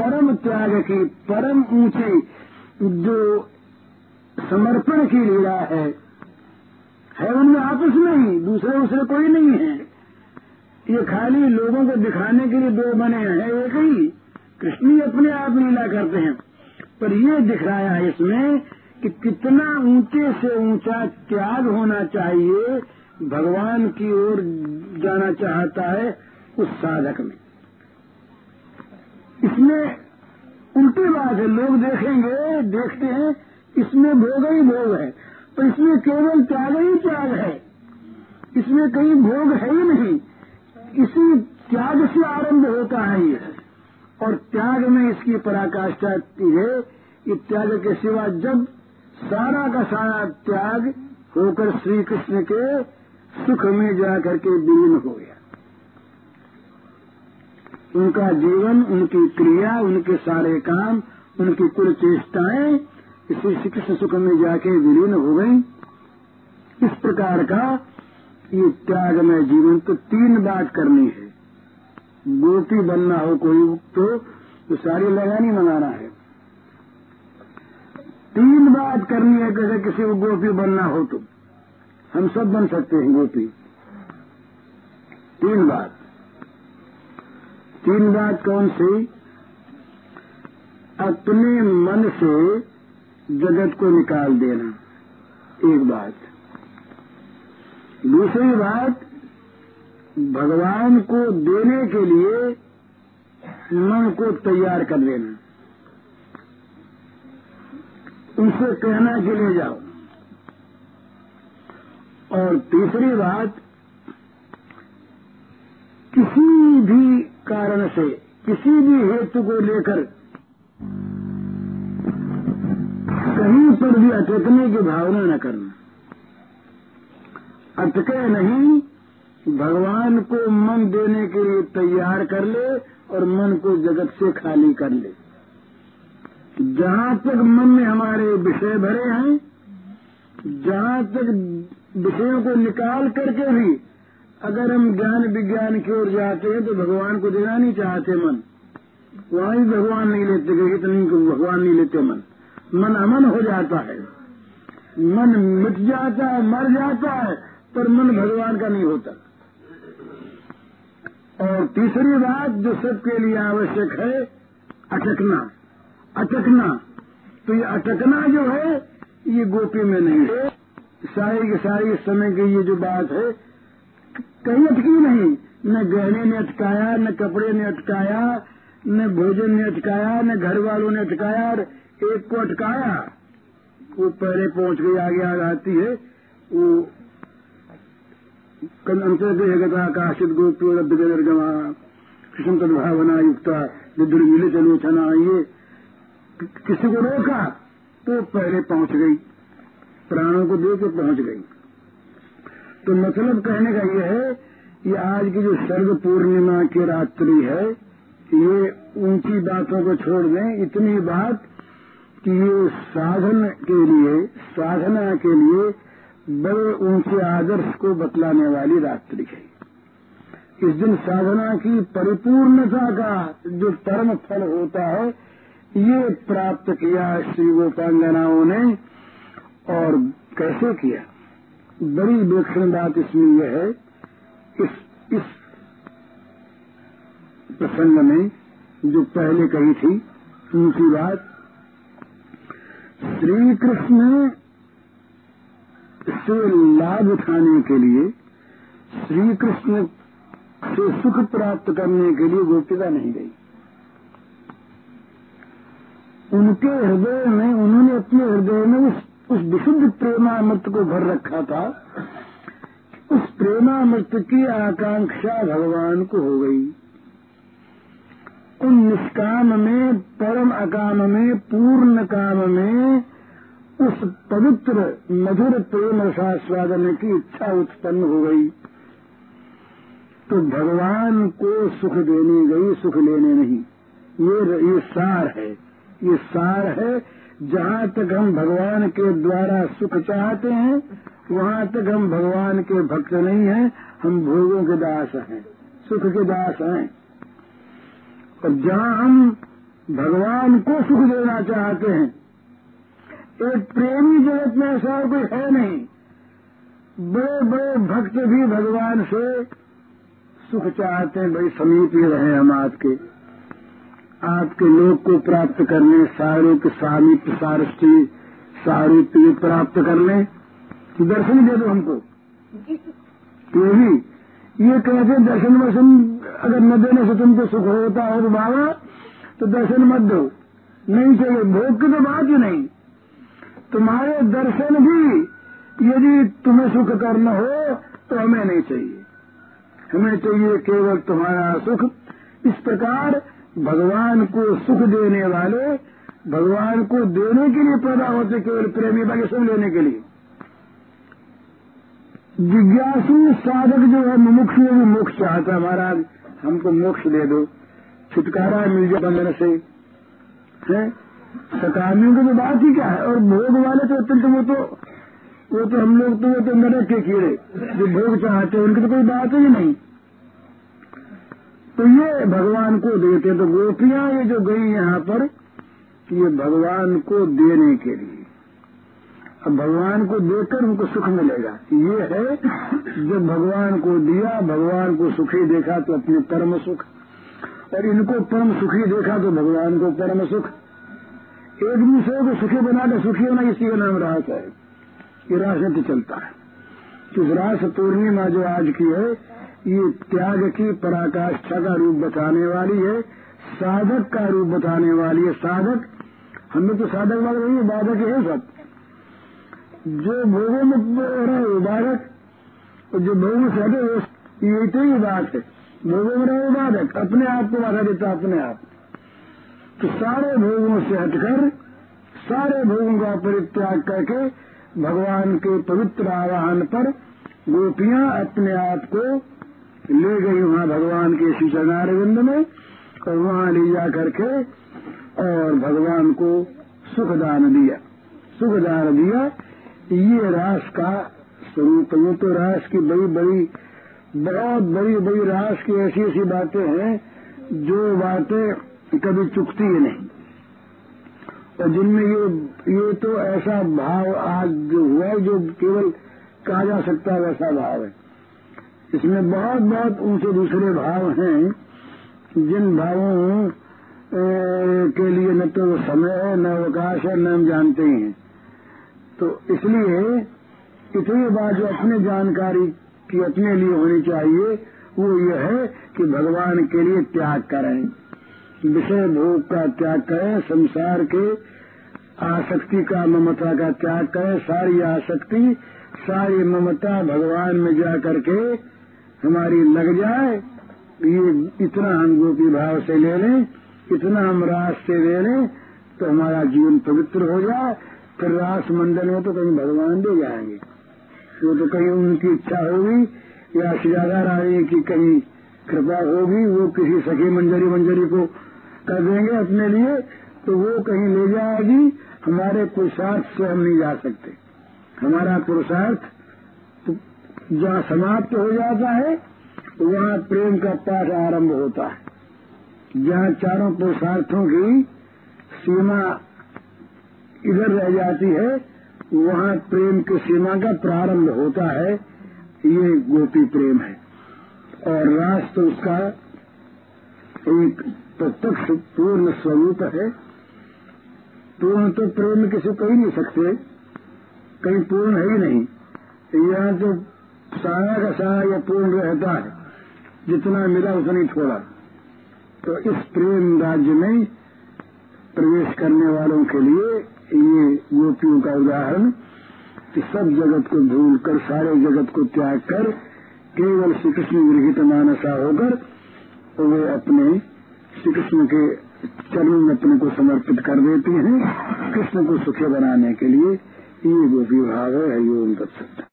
परम त्याग की, परम ऊँची जो समर्पण की लीला है है उनमें आपस में ही, दूसरे दूसरे कोई नहीं है। ये खाली लोगों को दिखाने के लिए दो बने हैं, एक ही। कृष्ण ही अपने आप लीला करते हैं। पर ये दिख रहा है इसमें कि कितना ऊँचे से ऊँचा त्याग होना चाहिए, भगवान की ओर जाना चाहता है उस साधक में। इसमें उल्टी बात है। लोग देखेंगे, देखते हैं, इसमें भोग ही भोग है। पर इसमें केवल त्याग ही त्याग है। इसमें कहीं भोग है ही नहीं। इसी त्याग से आरंभ होता है ये। और त्याग में इसकी पराकाष्ठा है कि त्याग के सिवा जब सारा का सारा त्याग होकर श्री कृष्ण के सुख में जाकर के विलीन हो गया। उनका जीवन उनकी क्रिया उनके सारे काम उनकी कुल चेष्टाएँ इसी श्री कृष्ण सुख में जाके विलीन हो गई। इस प्रकार का ये त्याग में जीवन तो तीन बात करनी है। गोपी बनना हो कोई तो, तो सारी लगानी मंगाना है। तीन बात करनी है कैसे किसी को गोपी बनना हो तो। हम सब बन सकते हैं गोपी। तीन बात। तीन बात कौन सी? अपने मन से जगत को निकाल देना। एक बात। दूसरी बात, भगवान को देने के लिए मन को तैयार कर लेना उसे कहना के लिए जाओ। और तीसरी बात किसी भी कारण से किसी भी हेतु को लेकर कहीं पर भी अटकने की भावना न करना। अटके नहीं, भगवान को मन देने के लिए तैयार कर ले और मन को जगत से खाली कर ले। जहाँ तक मन में हमारे विषय भरे हैं, जहाँ तक विषयों को निकाल करके भी अगर हम ज्ञान विज्ञान की ओर जाते हैं तो भगवान को देना नहीं चाहते मन। वहाँ भी भगवान नहीं लेते कि इतनी भगवान नहीं लेते मन। मन अमन हो जाता है। मन मिट जाता है, मर जाता है, पर मन भगवान का नहीं होता। और तीसरी बात जो सबके लिए आवश्यक है, अटकना। अटकना। तो ये अटकना जो है, ये गोपी में नहीं है। सारी के सारी समय की ये जो बात है कहीं अटकी नहीं। न गहने ने अटकाया, न कपड़े ने अटकाया, न भोजन ने अटकाया, न घर वालों ने अटकाया और एक को अटकाया। वो पहले पहुँच गई, आगे आ जाती है। वो अंतर्गत गोप्यो निर्गमा कृष्ण तदभावना युक्ता दुर्मिले चलोचना ये किसी को रोका तो पहले पहुँच गई। प्राणों को दे के पहुँच गई। तो मतलब कहने का ये है कि आज की जो सर्व पूर्णिमा की रात्रि है, ये ऊँची बातों को छोड़ दें, इतनी बात कि ये साधन के लिए, साधना के लिए बड़े ऊँचे आदर्श को बतलाने वाली रात्रि है। इस दिन साधना की परिपूर्णता का जो परम फल होता है, ये प्राप्त किया श्री गोपांगनाओं ने और कैसे किया? बड़ी विलक्षण बात इसमें यह है इस इस प्रसंग में जो पहले कही थी उनकी बात श्री कृष्ण से लाभ उठाने के लिए श्री कृष्ण से सुख प्राप्त करने के लिए गोपिका नहीं गई। उनके हृदय में, उन्होंने अपने हृदय में उस उस विशुद्ध प्रेमामृत को भर रखा था, उस प्रेमामृत की आकांक्षा भगवान को हो गई। उन निष्काम में, परम अकाम में, पूर्ण काम में, उस पवित्र, मधुर प्रेम रसास्वादन की इच्छा उत्पन्न हो गई। तो भगवान को सुख देने गई, सुख लेने नहीं। ये ये सार है, ये सार है जहाँ तक हम भगवान के द्वारा सुख चाहते हैं, वहाँ तक हम भगवान के भक्त नहीं हैं, हम भोगों के दास हैं, सुख के दास हैं। और जहाँ हम भगवान को सुख देना चाहते हैं, एक प्रेमी जगत में ऐसा और कोई है नहीं। बड़े बड़े भक्त भी भगवान से सुख चाहते हैं भाई समीप ही रहे हम आपके आपके लोक को प्राप्त करने सारों के सामिप्य सारस्थी सारूप्य प्राप्त कर लें दर्शन दे दो हमको। ये भी ये कहते दर्शन वर्शन अगर न देने से तुमको सुख होता हो तो बाबा तो दर्शन मत दो। नहीं चाहिए भोग की तो बात ही नहीं। तुम्हारे दर्शन भी यदि तुम्हें सुख करना हो तो हमें नहीं चाहिए। हमें चाहिए केवल तुम्हारा सुख। इस प्रकार भगवान को सुख देने वाले, भगवान को देने के लिए पैदा होते केवल प्रेमी बाकी सब लेने के लिए। जिज्ञासु साधक जो है, मुमुक्ष भी मोक्ष चाहता है महाराज, हमको मोक्ष दे दो। छुटकारा मिल जाए बंधन से। है? सकामियों की तो बात ही क्या है? और भोग वाले तो अत्यंत वो तो वो तो हम लोग तो वो तो नरक के कीड़े। जो भोग चाहते हैं, उनकी तो कोई बात ही नहीं। तो ये भगवान को देते तो गोपियाँ ये जो गई यहाँ पर, ये भगवान को देने के लिए। अब भगवान को देकर उनको सुख मिलेगा। ये है, जब भगवान को दिया, भगवान को सुखी देखा तो अपने परम सुख। और इनको परम सुखी देखा तो भगवान को परम सुख। एक दूसरे को सुखी बनाकर सुखी होना इसी का नाम रास है। ये राजनीति चलता है। तो रास पूर्णिमा जो आज की है ये त्याग की पराकाष्ठा का रूप बताने वाली है, साधक का रूप बताने वाली है। साधक हमें तो साधक वाले नहीं, बाधक है सब। जो भोगों में रहे वो बाधक। और जो भोगों से हटे वो ये तो ही बात है। भोगों में रहे बाधक, अपने आप को बाधा देता अपने आप। तो सारे भोगों से हटकर सारे भोगों का परित्याग करके भगवान के पवित्र आवाहन पर गोपियाँ अपने आप को ले गई वहाँ भगवान के श्री चरणारविंद में, और वहाँ ले जा करके और भगवान को सुखदान दिया। सुखदान दिया, ये रास का स्वरूप, ये तो रास की बड़ी बड़ी, बहुत बड़ी बड़ी रास की ऐसी ऐसी बातें हैं, जो बातें कभी चुकती ही नहीं। और जिनमें ये ये तो ऐसा भाव आज जो हुआ जो केवल कहा जा सकता है वैसा भाव है। इसमें बहुत बहुत ऊँचे दूसरे भाव हैं जिन भावों के लिए न तो समय है, न अवकाश है, न हम जानते ही तो इसलिए इतनी बात जो अपने जानकारी की अपने लिए होनी चाहिए, वो ये है कि भगवान के लिए त्याग करें। विषय भोग का त्याग करें, संसार के आसक्ति का, ममता का त्याग करें, सारी आसक्ति, सारी ममता भगवान में जा करके हमारी लग जाए, ये इतना हम गोपी भाव से ले लें, इतना हम रास से ले लें तो हमारा जीवन पवित्र हो जाए, फिर रास मंडल में तो कहीं भगवान दे जाएँगे। वो तो कहीं उनकी इच्छा होगी, या सिजादा रानी की कहीं कृपा होगी, वो किसी सखी मंजरी मंजरी को कर देंगे अपने लिए तो वो कहीं ले जाएगी, हमारे पुरुषार्थ से हम नहीं जा सकते। हमारा पुरुषार्थ जहाँ समाप्त हो जाता है, वहाँ प्रेम का पाठ आरंभ होता है। जहाँ चारों पुरुषार्थों की सीमा इधर रह जाती है, वहाँ प्रेम की सीमा का प्रारंभ होता है। ये गोपी प्रेम है। और रास तो उसका एक प्रत्यक्ष पूर्ण स्वरूप है। पूर्ण तो प्रेम किसी कह नहीं सकते। कहीं पूर्ण है ही नहीं। यहाँ तो सारा का सारा पूर्ण रहता है। जितना मिला उतना ही छोड़ा। तो इस प्रेम राज्य में प्रवेश करने वालों के लिए ये गोपियों का उदाहरण कि सब जगत को भूल कर, सारे जगत को त्याग कर, केवल श्री कृष्ण गृहित मानसा होकर वे अपने श्री कृष्ण के चरण में अपने को समर्पित कर देती हैं, कृष्ण को सुखी बनाने के लिए ये गोपी भाव है योग तत्सत्ता